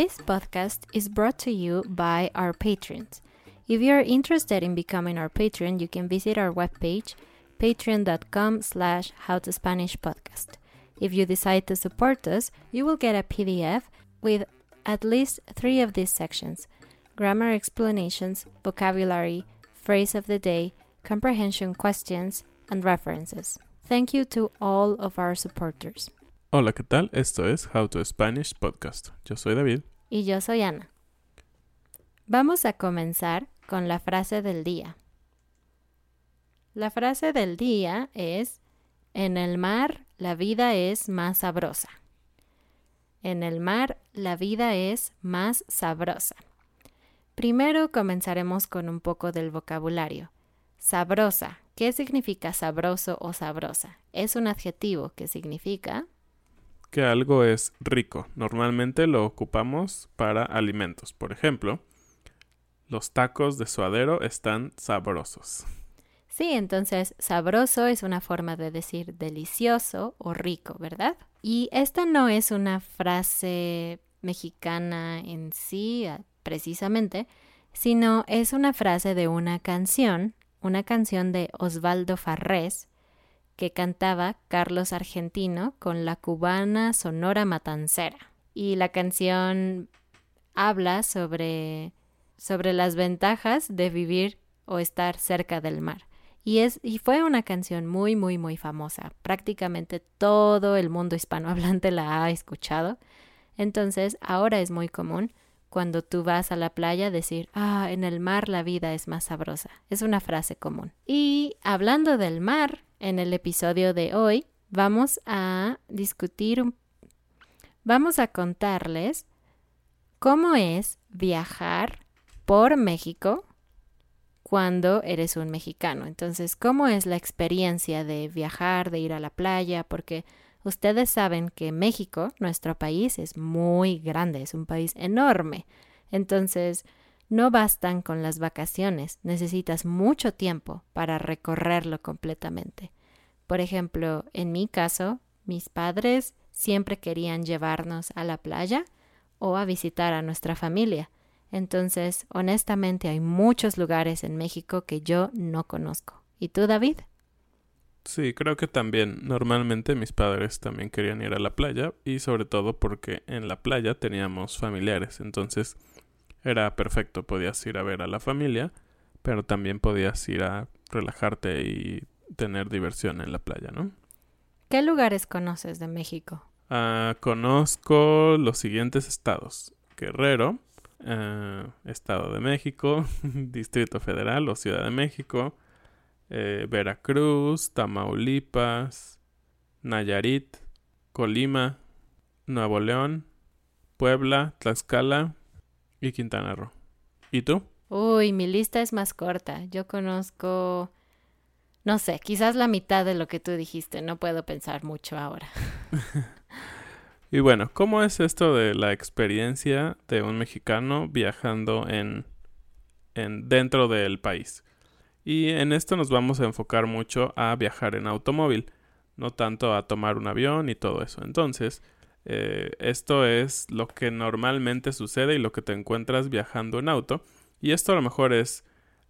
This podcast is brought to you by our patrons. If you are interested in becoming our patron, you can visit our webpage, patreon.com slash howtospanishpodcast. If you decide to support us, you will get a PDF with at least three of these sections grammar explanations, vocabulary, phrase of the day, comprehension questions, and references. Thank you to all of our supporters. Hola, ¿qué tal? Esto es How to Spanish Podcast. Yo soy David. Y yo soy Ana. Vamos a comenzar con la frase del día. La frase del día es, en el mar la vida es más sabrosa. En el mar la vida es más sabrosa. Primero comenzaremos con un poco del vocabulario. Sabrosa. ¿Qué significa sabroso o sabrosa? Es un adjetivo que significa que algo es rico. Normalmente lo ocupamos para alimentos. Por ejemplo, los tacos de suadero están sabrosos. Sí, entonces sabroso es una forma de decir delicioso o rico, ¿verdad? Y esta no es una frase mexicana en sí, precisamente, sino es una frase de una canción, una canción de Osvaldo Farrés, que cantaba Carlos Argentino con la cubana Sonora Matancera. Y la canción habla sobre, sobre las ventajas de vivir o estar cerca del mar. Y, es, y fue una canción muy, muy, muy famosa. Prácticamente todo el mundo hispanohablante la ha escuchado. Entonces, ahora es muy común cuando tú vas a la playa decir, ah, en el mar la vida es más sabrosa. Es una frase común. Y hablando del mar, en el episodio de hoy vamos a discutir, vamos a contarles cómo es viajar por México cuando eres un mexicano. Entonces, ¿cómo es la experiencia de viajar, de ir a la playa? Porque ustedes saben que México, nuestro país, es muy grande, es un país enorme. Entonces, no bastan con las vacaciones, necesitas mucho tiempo para recorrerlo completamente. Por ejemplo, en mi caso, mis padres siempre querían llevarnos a la playa o a visitar a nuestra familia. Entonces, honestamente, hay muchos lugares en México que yo no conozco. ¿Y tú, David? Sí, creo que también. Normalmente mis padres también querían ir a la playa y sobre todo porque en la playa teníamos familiares. Entonces, era perfecto. Podías ir a ver a la familia, pero también podías ir a relajarte y tener diversión en la playa, ¿no? ¿Qué lugares conoces de México? Ah, conozco los siguientes estados. Guerrero, ah, Estado de México, Distrito Federal o Ciudad de México, eh, Veracruz, Tamaulipas, Nayarit, Colima, Nuevo León, Puebla, Tlaxcala y Quintana Roo. ¿Y tú? Uy, mi lista es más corta. Yo conozco, no sé, quizás la mitad de lo que tú dijiste. No puedo pensar mucho ahora. y bueno, ¿cómo es esto de la experiencia de un mexicano viajando en, en dentro del país? Y en esto nos vamos a enfocar mucho a viajar en automóvil, no tanto a tomar un avión y todo eso. Entonces, eh, esto es lo que normalmente sucede y lo que te encuentras viajando en auto. Y esto a lo mejor es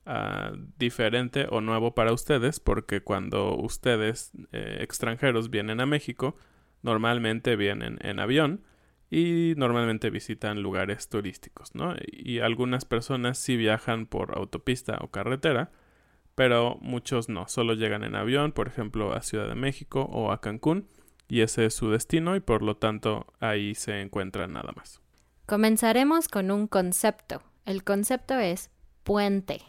ah, diferente o nuevo para ustedes porque cuando ustedes eh, extranjeros vienen a México, normalmente vienen en avión y normalmente visitan lugares turísticos. Y algunas personas sí viajan por autopista o carretera, pero muchos no, solo llegan en avión, por ejemplo, a Ciudad de México o a Cancún, y ese es su destino y por lo tanto ahí se encuentran nada más. Comenzaremos con un concepto. El concepto es puente.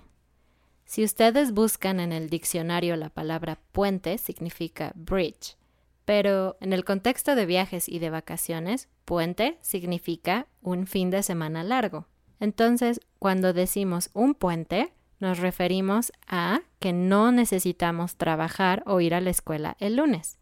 Si ustedes buscan en el diccionario la palabra puente, significa bridge. Pero en el contexto de viajes y de vacaciones, puente significa un fin de semana largo. Entonces, cuando decimos un puente, nos referimos a que no necesitamos trabajar o ir a la escuela el lunes.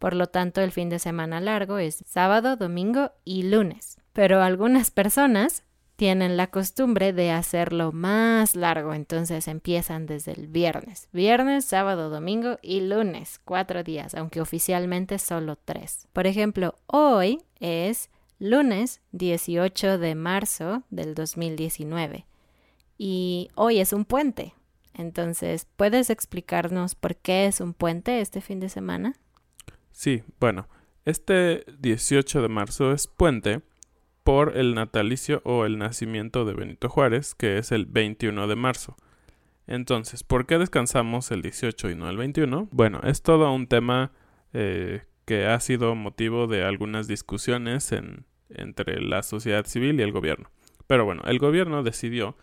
Por lo tanto, el fin de semana largo es sábado, domingo y lunes. Pero algunas personas tienen la costumbre de hacerlo más largo, entonces empiezan desde el viernes. Viernes, sábado, domingo y lunes, cuatro días, aunque oficialmente solo tres. Por ejemplo, hoy es lunes 18 de marzo del 2019 y hoy es un puente. Entonces, ¿puedes explicarnos por qué es un puente este fin de semana? Sí, bueno, este 18 de marzo es puente por el natalicio o el nacimiento de Benito Juárez, que es el 21 de marzo. Entonces, ¿por qué descansamos el 18 y no el 21? Bueno, es todo un tema eh, que ha sido motivo de algunas discusiones en, entre la sociedad civil y el gobierno. Pero bueno, el gobierno decidió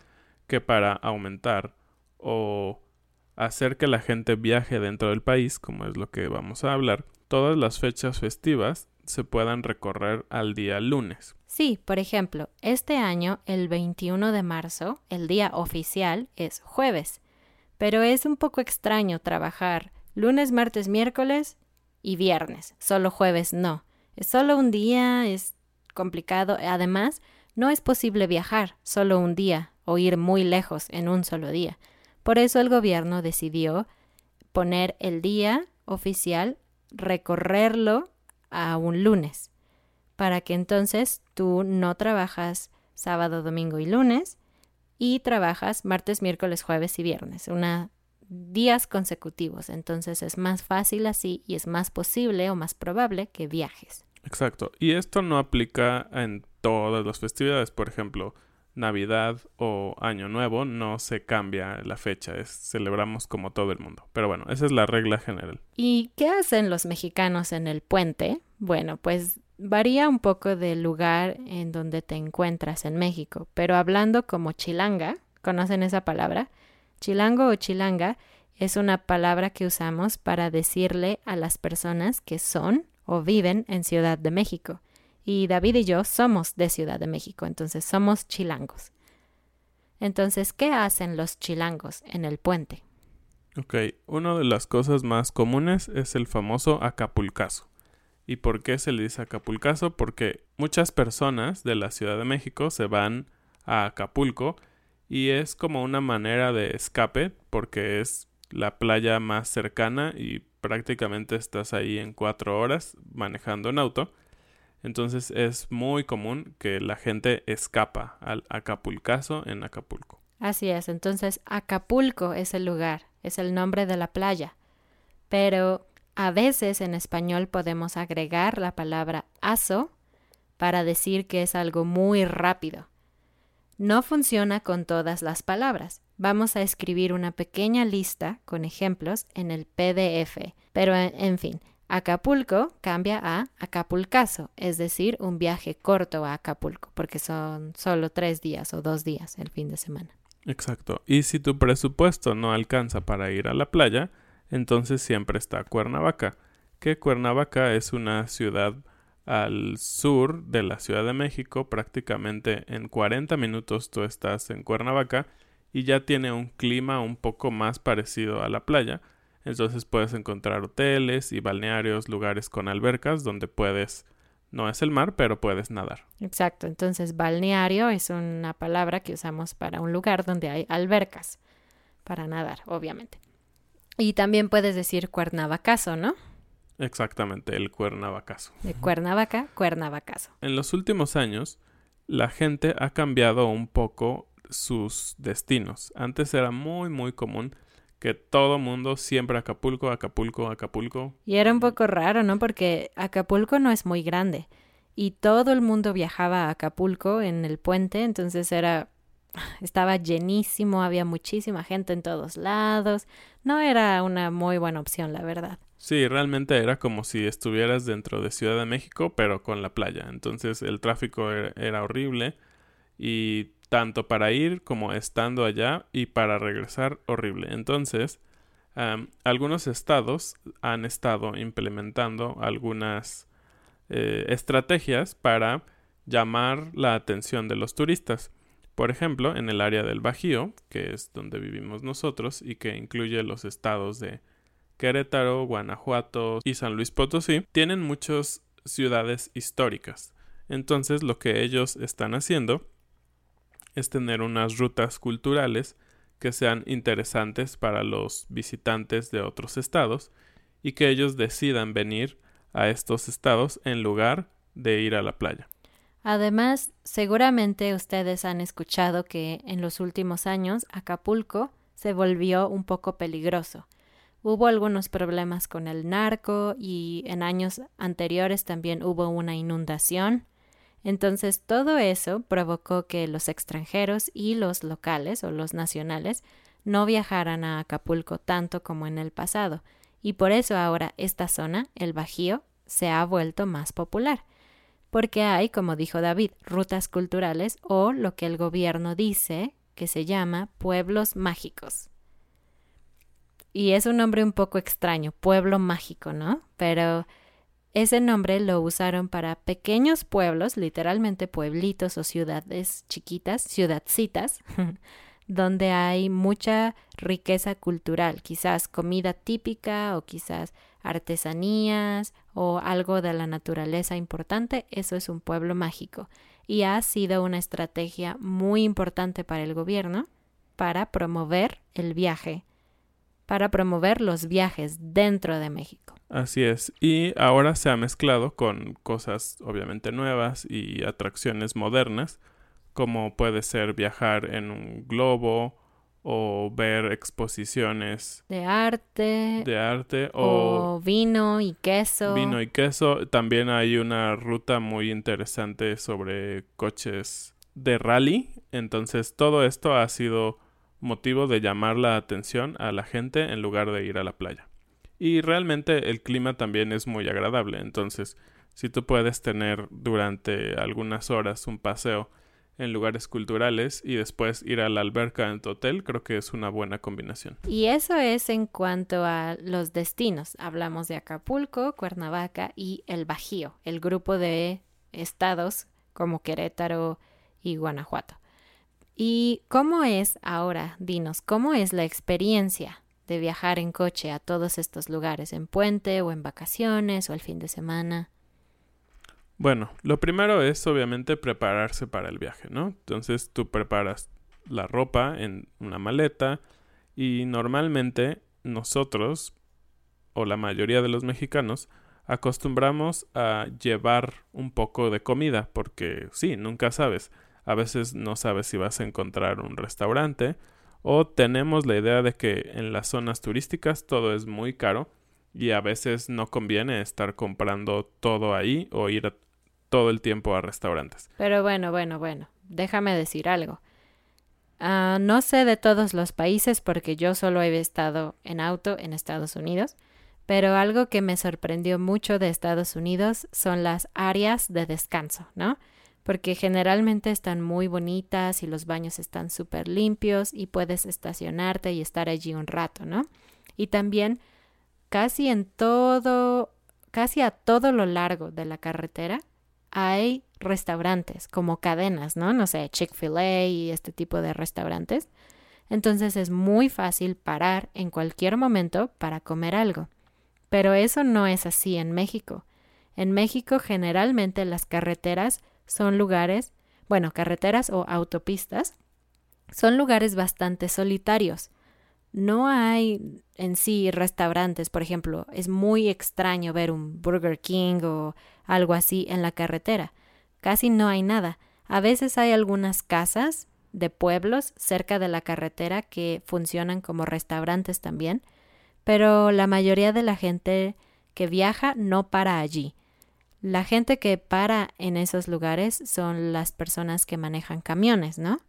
que para aumentar o hacer que la gente viaje dentro del país, como es lo que vamos a hablar, todas las fechas festivas se puedan recorrer al día lunes. Sí, por ejemplo, este año, el 21 de marzo, el día oficial es jueves, pero es un poco extraño trabajar lunes, martes, miércoles y viernes, solo jueves no. Es solo un día, es complicado, además, no es posible viajar solo un día o ir muy lejos en un solo día. Por eso el gobierno decidió poner el día oficial recorrerlo a un lunes, para que entonces tú no trabajas sábado, domingo y lunes y trabajas martes, miércoles, jueves y viernes, una días consecutivos. Entonces es más fácil así y es más posible o más probable que viajes. Exacto. Y esto no aplica en todas las festividades. Por ejemplo, Navidad o Año Nuevo no se cambia la fecha, celebramos como todo el mundo. Pero bueno, esa es la regla general. ¿Y qué hacen los mexicanos en el puente? Bueno, pues varía un poco del lugar en donde te encuentras en México, pero hablando como chilanga, ¿conocen esa palabra? Chilango o chilanga es una palabra que usamos para decirle a las personas que son o viven en Ciudad de México y David y yo somos de Ciudad de México, entonces somos chilangos. Entonces, ¿qué hacen los chilangos en el puente? Ok, una de las cosas más comunes es el famoso acapulcazo. ¿Y por qué se le dice acapulcazo? Porque muchas personas de la Ciudad de México se van a Acapulco y es como una manera de escape porque es la playa más cercana y prácticamente estás ahí en cuatro horas manejando en auto. Entonces es muy común que la gente escapa al Acapulcazo en Acapulco. Así es, entonces Acapulco es el lugar, es el nombre de la playa. Pero a veces en español podemos agregar la palabra aso para decir que es algo muy rápido. No funciona con todas las palabras. Vamos a escribir una pequeña lista con ejemplos en el PDF. Pero, en fin, Acapulco cambia a Acapulcaso, es decir, un viaje corto a Acapulco, porque son solo tres días o dos días el fin de semana. Exacto. Y si tu presupuesto no alcanza para ir a la playa, entonces siempre está Cuernavaca, que Cuernavaca es una ciudad al sur de la Ciudad de México, prácticamente en 40 minutos tú estás en Cuernavaca y ya tiene un clima un poco más parecido a la playa, entonces puedes encontrar hoteles y balnearios, lugares con albercas donde puedes, no es el mar, pero puedes nadar. Exacto, entonces balneario es una palabra que usamos para un lugar donde hay albercas, para nadar, obviamente. Y también puedes decir cuernavacaso, ¿no? Exactamente, el cuernavacaso. De Cuernavaca, cuernavacaso. En los últimos años, la gente ha cambiado un poco sus destinos. Antes era muy, muy común que todo mundo siempre Acapulco, Acapulco, Acapulco. Y era un poco raro, ¿no? Porque Acapulco no es muy grande. Y todo el mundo viajaba a Acapulco en el puente, entonces era estaba llenísimo, había muchísima gente en todos lados. No era una muy buena opción, la verdad. Sí, realmente era como si estuvieras dentro de Ciudad de México, pero con la playa. Entonces el tráfico era, horrible y tanto para ir como estando allá y para regresar horrible. Entonces, algunos estados han estado implementando algunas eh, estrategias para llamar la atención de los turistas. Por ejemplo, en el área del Bajío, que es donde vivimos nosotros y que incluye los estados de Querétaro, Guanajuato y San Luis Potosí, tienen muchas ciudades históricas. Entonces lo que ellos están haciendo es tener unas rutas culturales que sean interesantes para los visitantes de otros estados y que ellos decidan venir a estos estados en lugar de ir a la playa. Además, seguramente ustedes han escuchado que en los últimos años Acapulco se volvió un poco peligroso Hubo algunos problemas con el narco y en años anteriores también hubo una inundación. Entonces todo eso provocó que los extranjeros y los locales o los nacionales no viajaran a Acapulco tanto como en el pasado, y por eso ahora esta zona, el Bajío, se ha vuelto más popular, porque hay, como dijo David, rutas culturales o lo que el gobierno dice que se llama pueblos mágicos. Y es un nombre un poco extraño, pueblo mágico, ¿no? Pero ese nombre lo usaron para pequeños pueblos, literalmente pueblitos o ciudades chiquitas, ciudadcitas, donde hay mucha riqueza cultural, quizás comida típica o quizás artesanías o algo de la naturaleza importante, eso es un pueblo mágico. Y ha sido una estrategia muy importante para el gobierno para promover el viaje para promover los viajes dentro de México. Así es, y ahora se ha mezclado con cosas obviamente nuevas y atracciones modernas, como puede ser viajar en un globo o ver exposiciones de arte, de arte o, vino y queso. Vino y queso. También hay una ruta muy interesante sobre coches de rally. Entonces todo esto ha sido motivo de llamar la atención a la gente en lugar de ir a la playa. Y realmente el clima también es muy agradable, entonces si tú puedes tener durante algunas horas un paseo en lugares culturales y después ir a la alberca en tu hotel, creo que es una buena combinación. Y eso es en cuanto a los destinos. Hablamos de Acapulco, Cuernavaca y el Bajío, el grupo de estados como Querétaro y Guanajuato. ¿Y cómo es ahora, dinos, cómo es la experiencia de viajar en coche a todos estos lugares, en puente o en vacaciones o el fin de semana? Bueno, lo primero es obviamente prepararse para el viaje, ¿no? Entonces tú preparas la ropa en una maleta y normalmente nosotros, o la mayoría de los mexicanos, acostumbramos a llevar un poco de comida porque sí, nunca sabes a veces no sabes si vas a encontrar un restaurante o tenemos la idea de que en las zonas turísticas todo es muy caro y a veces no conviene estar comprando todo ahí o ir todo el tiempo a restaurantes. Pero bueno, bueno, bueno, déjame decir algo. Ah, no sé de todos los países porque yo solo he estado en auto en Estados Unidos, pero algo que me sorprendió mucho de Estados Unidos son las áreas de descanso, ¿no? Porque generalmente están muy bonitas y los baños están súper limpios y puedes estacionarte y estar allí un rato, ¿no? Y también casi en todo, casi a todo lo largo de la carretera hay restaurantes como cadenas, ¿no? No sé, Chick-fil-A y este tipo de restaurantes. Entonces es muy fácil parar en cualquier momento para comer algo. Pero eso no es así en México. En México generalmente las carreteras son lugares, bueno, carreteras o autopistas, son lugares bastante solitarios. No hay en sí restaurantes, por ejemplo, es muy extraño ver un Burger King o algo así en la carretera. Casi no hay nada. A veces hay algunas casas de pueblos cerca de la carretera que funcionan como restaurantes también, pero la mayoría de la gente que viaja no para allí. La gente que para en esos lugares son las personas que manejan camiones, ¿no?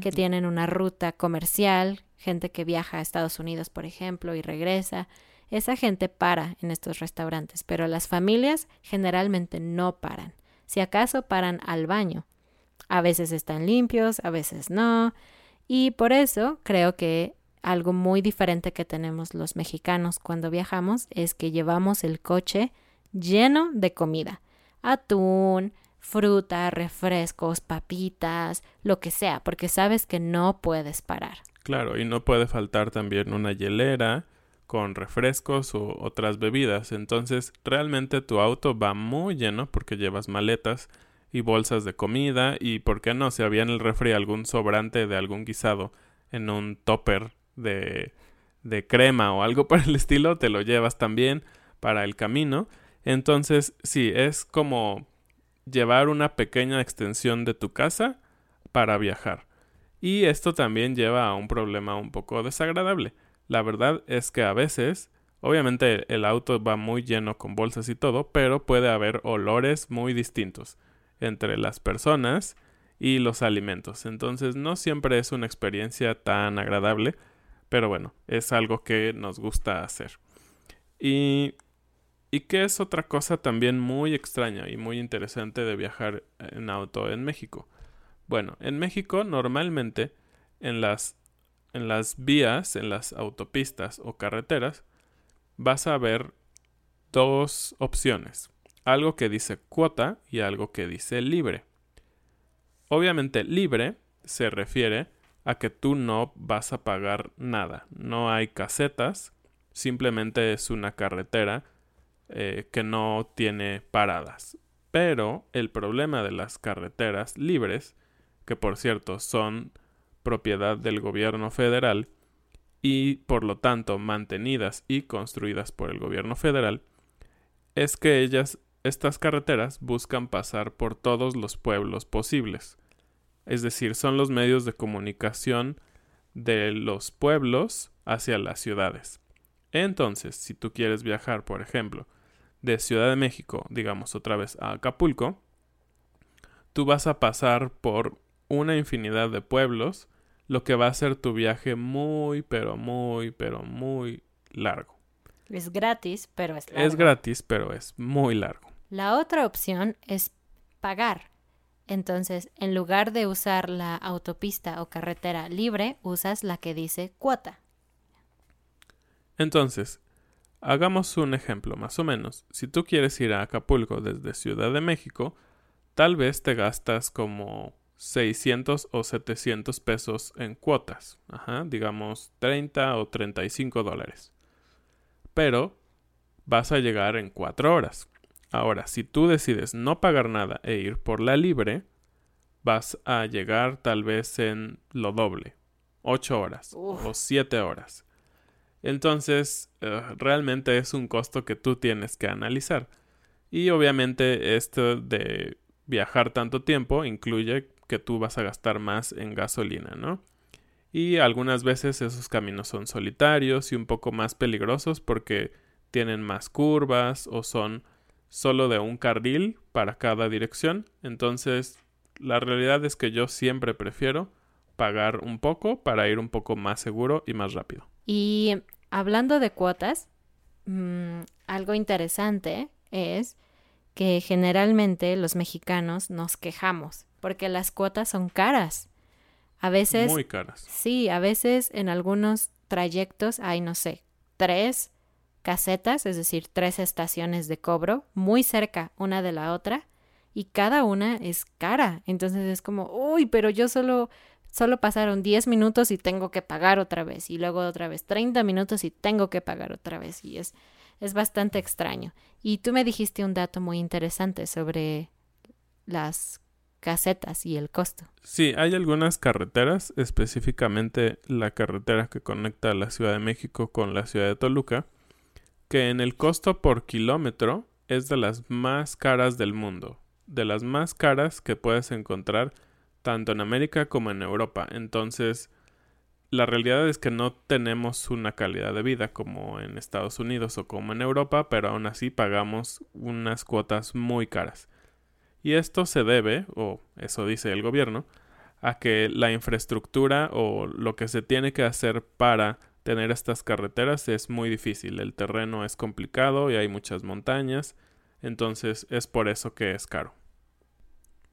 Que tienen una ruta comercial, gente que viaja a Estados Unidos, por ejemplo, y regresa. Esa gente para en estos restaurantes, pero las familias generalmente no paran. Si acaso paran al baño. A veces están limpios, a veces no. Y por eso creo que algo muy diferente que tenemos los mexicanos cuando viajamos es que llevamos el coche lleno de comida. Atún, fruta, refrescos, papitas, lo que sea, porque sabes que no puedes parar. Claro, y no puede faltar también una hielera con refrescos u otras bebidas. Entonces, realmente tu auto va muy lleno porque llevas maletas y bolsas de comida y, ¿por qué no? Si había en el refri algún sobrante de algún guisado en un topper de, de crema o algo por el estilo, te lo llevas también para el camino. Entonces, sí, es como llevar una pequeña extensión de tu casa para viajar. Y esto también lleva a un problema un poco desagradable. La verdad es que a veces, obviamente el auto va muy lleno con bolsas y todo, pero puede haber olores muy distintos entre las personas y los alimentos. Entonces no siempre es una experiencia tan agradable, pero bueno, es algo que nos gusta hacer. Y ¿Y qué es otra cosa también muy extraña y muy interesante de viajar en auto en México? Bueno, en México normalmente en las, en las vías, en las autopistas o carreteras, vas a ver dos opciones. Algo que dice cuota y algo que dice libre. Obviamente libre se refiere a que tú no vas a pagar nada. No hay casetas, simplemente es una carretera eh, que no tiene paradas. Pero el problema de las carreteras libres, que por cierto son propiedad del gobierno federal y por lo tanto mantenidas y construidas por el gobierno federal, es que ellas, estas carreteras, buscan pasar por todos los pueblos posibles. Es decir, son los medios de comunicación de los pueblos hacia las ciudades. Entonces, si tú quieres viajar, por ejemplo, de Ciudad de México, digamos otra vez a Acapulco, tú vas a pasar por una infinidad de pueblos, lo que va a ser tu viaje muy, pero muy, pero muy largo. Es gratis, pero es largo. Es gratis, pero es muy largo. La otra opción es pagar. Entonces, en lugar de usar la autopista o carretera libre, usas la que dice cuota. Entonces, Hagamos un ejemplo más o menos. Si tú quieres ir a Acapulco desde Ciudad de México, tal vez te gastas como 600 o 700 pesos en cuotas. Ajá, digamos 30 o 35 dólares. Pero vas a llegar en 4 horas. Ahora, si tú decides no pagar nada e ir por la libre, vas a llegar tal vez en lo doble. 8 horas o 7 horas. Entonces, eh, realmente es un costo que tú tienes que analizar. Y obviamente esto de viajar tanto tiempo incluye que tú vas a gastar más en gasolina, ¿no? Y algunas veces esos caminos son solitarios y un poco más peligrosos porque tienen más curvas o son solo de un carril para cada dirección. Entonces, la realidad es que yo siempre prefiero pagar un poco para ir un poco más seguro y más rápido. Y hablando de cuotas, mm, algo interesante es que generalmente los mexicanos nos quejamos porque las cuotas son caras. A veces... Muy caras. Sí, a veces en algunos trayectos hay, no sé, tres casetas, es decir, tres estaciones de cobro, muy cerca una de la otra, y cada una es cara. Entonces es como, uy, pero yo solo, solo pasaron 10 minutos y tengo que pagar otra vez, y luego otra vez 30 minutos y tengo que pagar otra vez, y es es bastante extraño. Y tú me dijiste un dato muy interesante sobre las casetas y el costo. Sí, hay algunas carreteras, específicamente la carretera que conecta la Ciudad de México con la ciudad de Toluca, que en el costo por kilómetro es de las más caras del mundo, de las más caras que puedes encontrar tanto en América como en Europa. Entonces, la realidad es que no tenemos una calidad de vida como en Estados Unidos o como en Europa, pero aún así pagamos unas cuotas muy caras. Y esto se debe, o eso dice el gobierno, a que la infraestructura o lo que se tiene que hacer para tener estas carreteras es muy difícil. El terreno es complicado y hay muchas montañas, entonces es por eso que es caro.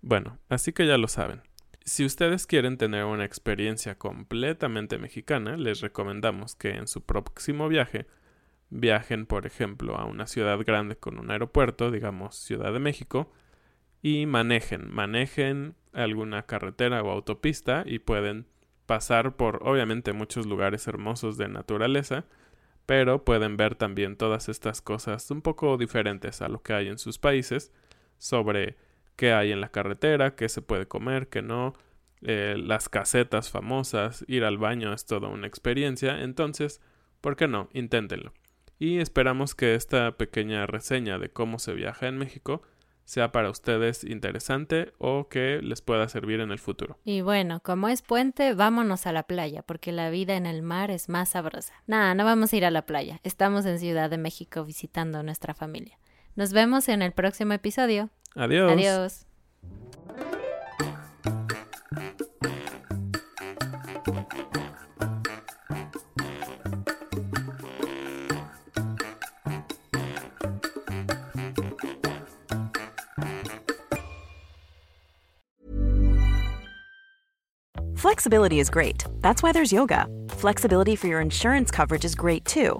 Bueno, así que ya lo saben. Si ustedes quieren tener una experiencia completamente mexicana, les recomendamos que en su próximo viaje viajen, por ejemplo, a una ciudad grande con un aeropuerto, digamos Ciudad de México, y manejen, manejen alguna carretera o autopista y pueden pasar por obviamente muchos lugares hermosos de naturaleza, pero pueden ver también todas estas cosas un poco diferentes a lo que hay en sus países sobre qué hay en la carretera, qué se puede comer, qué no, eh, las casetas famosas, ir al baño es toda una experiencia, entonces, ¿por qué no? Inténtenlo. Y esperamos que esta pequeña reseña de cómo se viaja en México sea para ustedes interesante o que les pueda servir en el futuro. Y bueno, como es puente, vámonos a la playa, porque la vida en el mar es más sabrosa. Nada, no vamos a ir a la playa. Estamos en Ciudad de México visitando a nuestra familia. Nos vemos en el próximo episodio. Adiós. Adiós. Flexibility is great. That's why there's yoga. Flexibility for your insurance coverage is great too.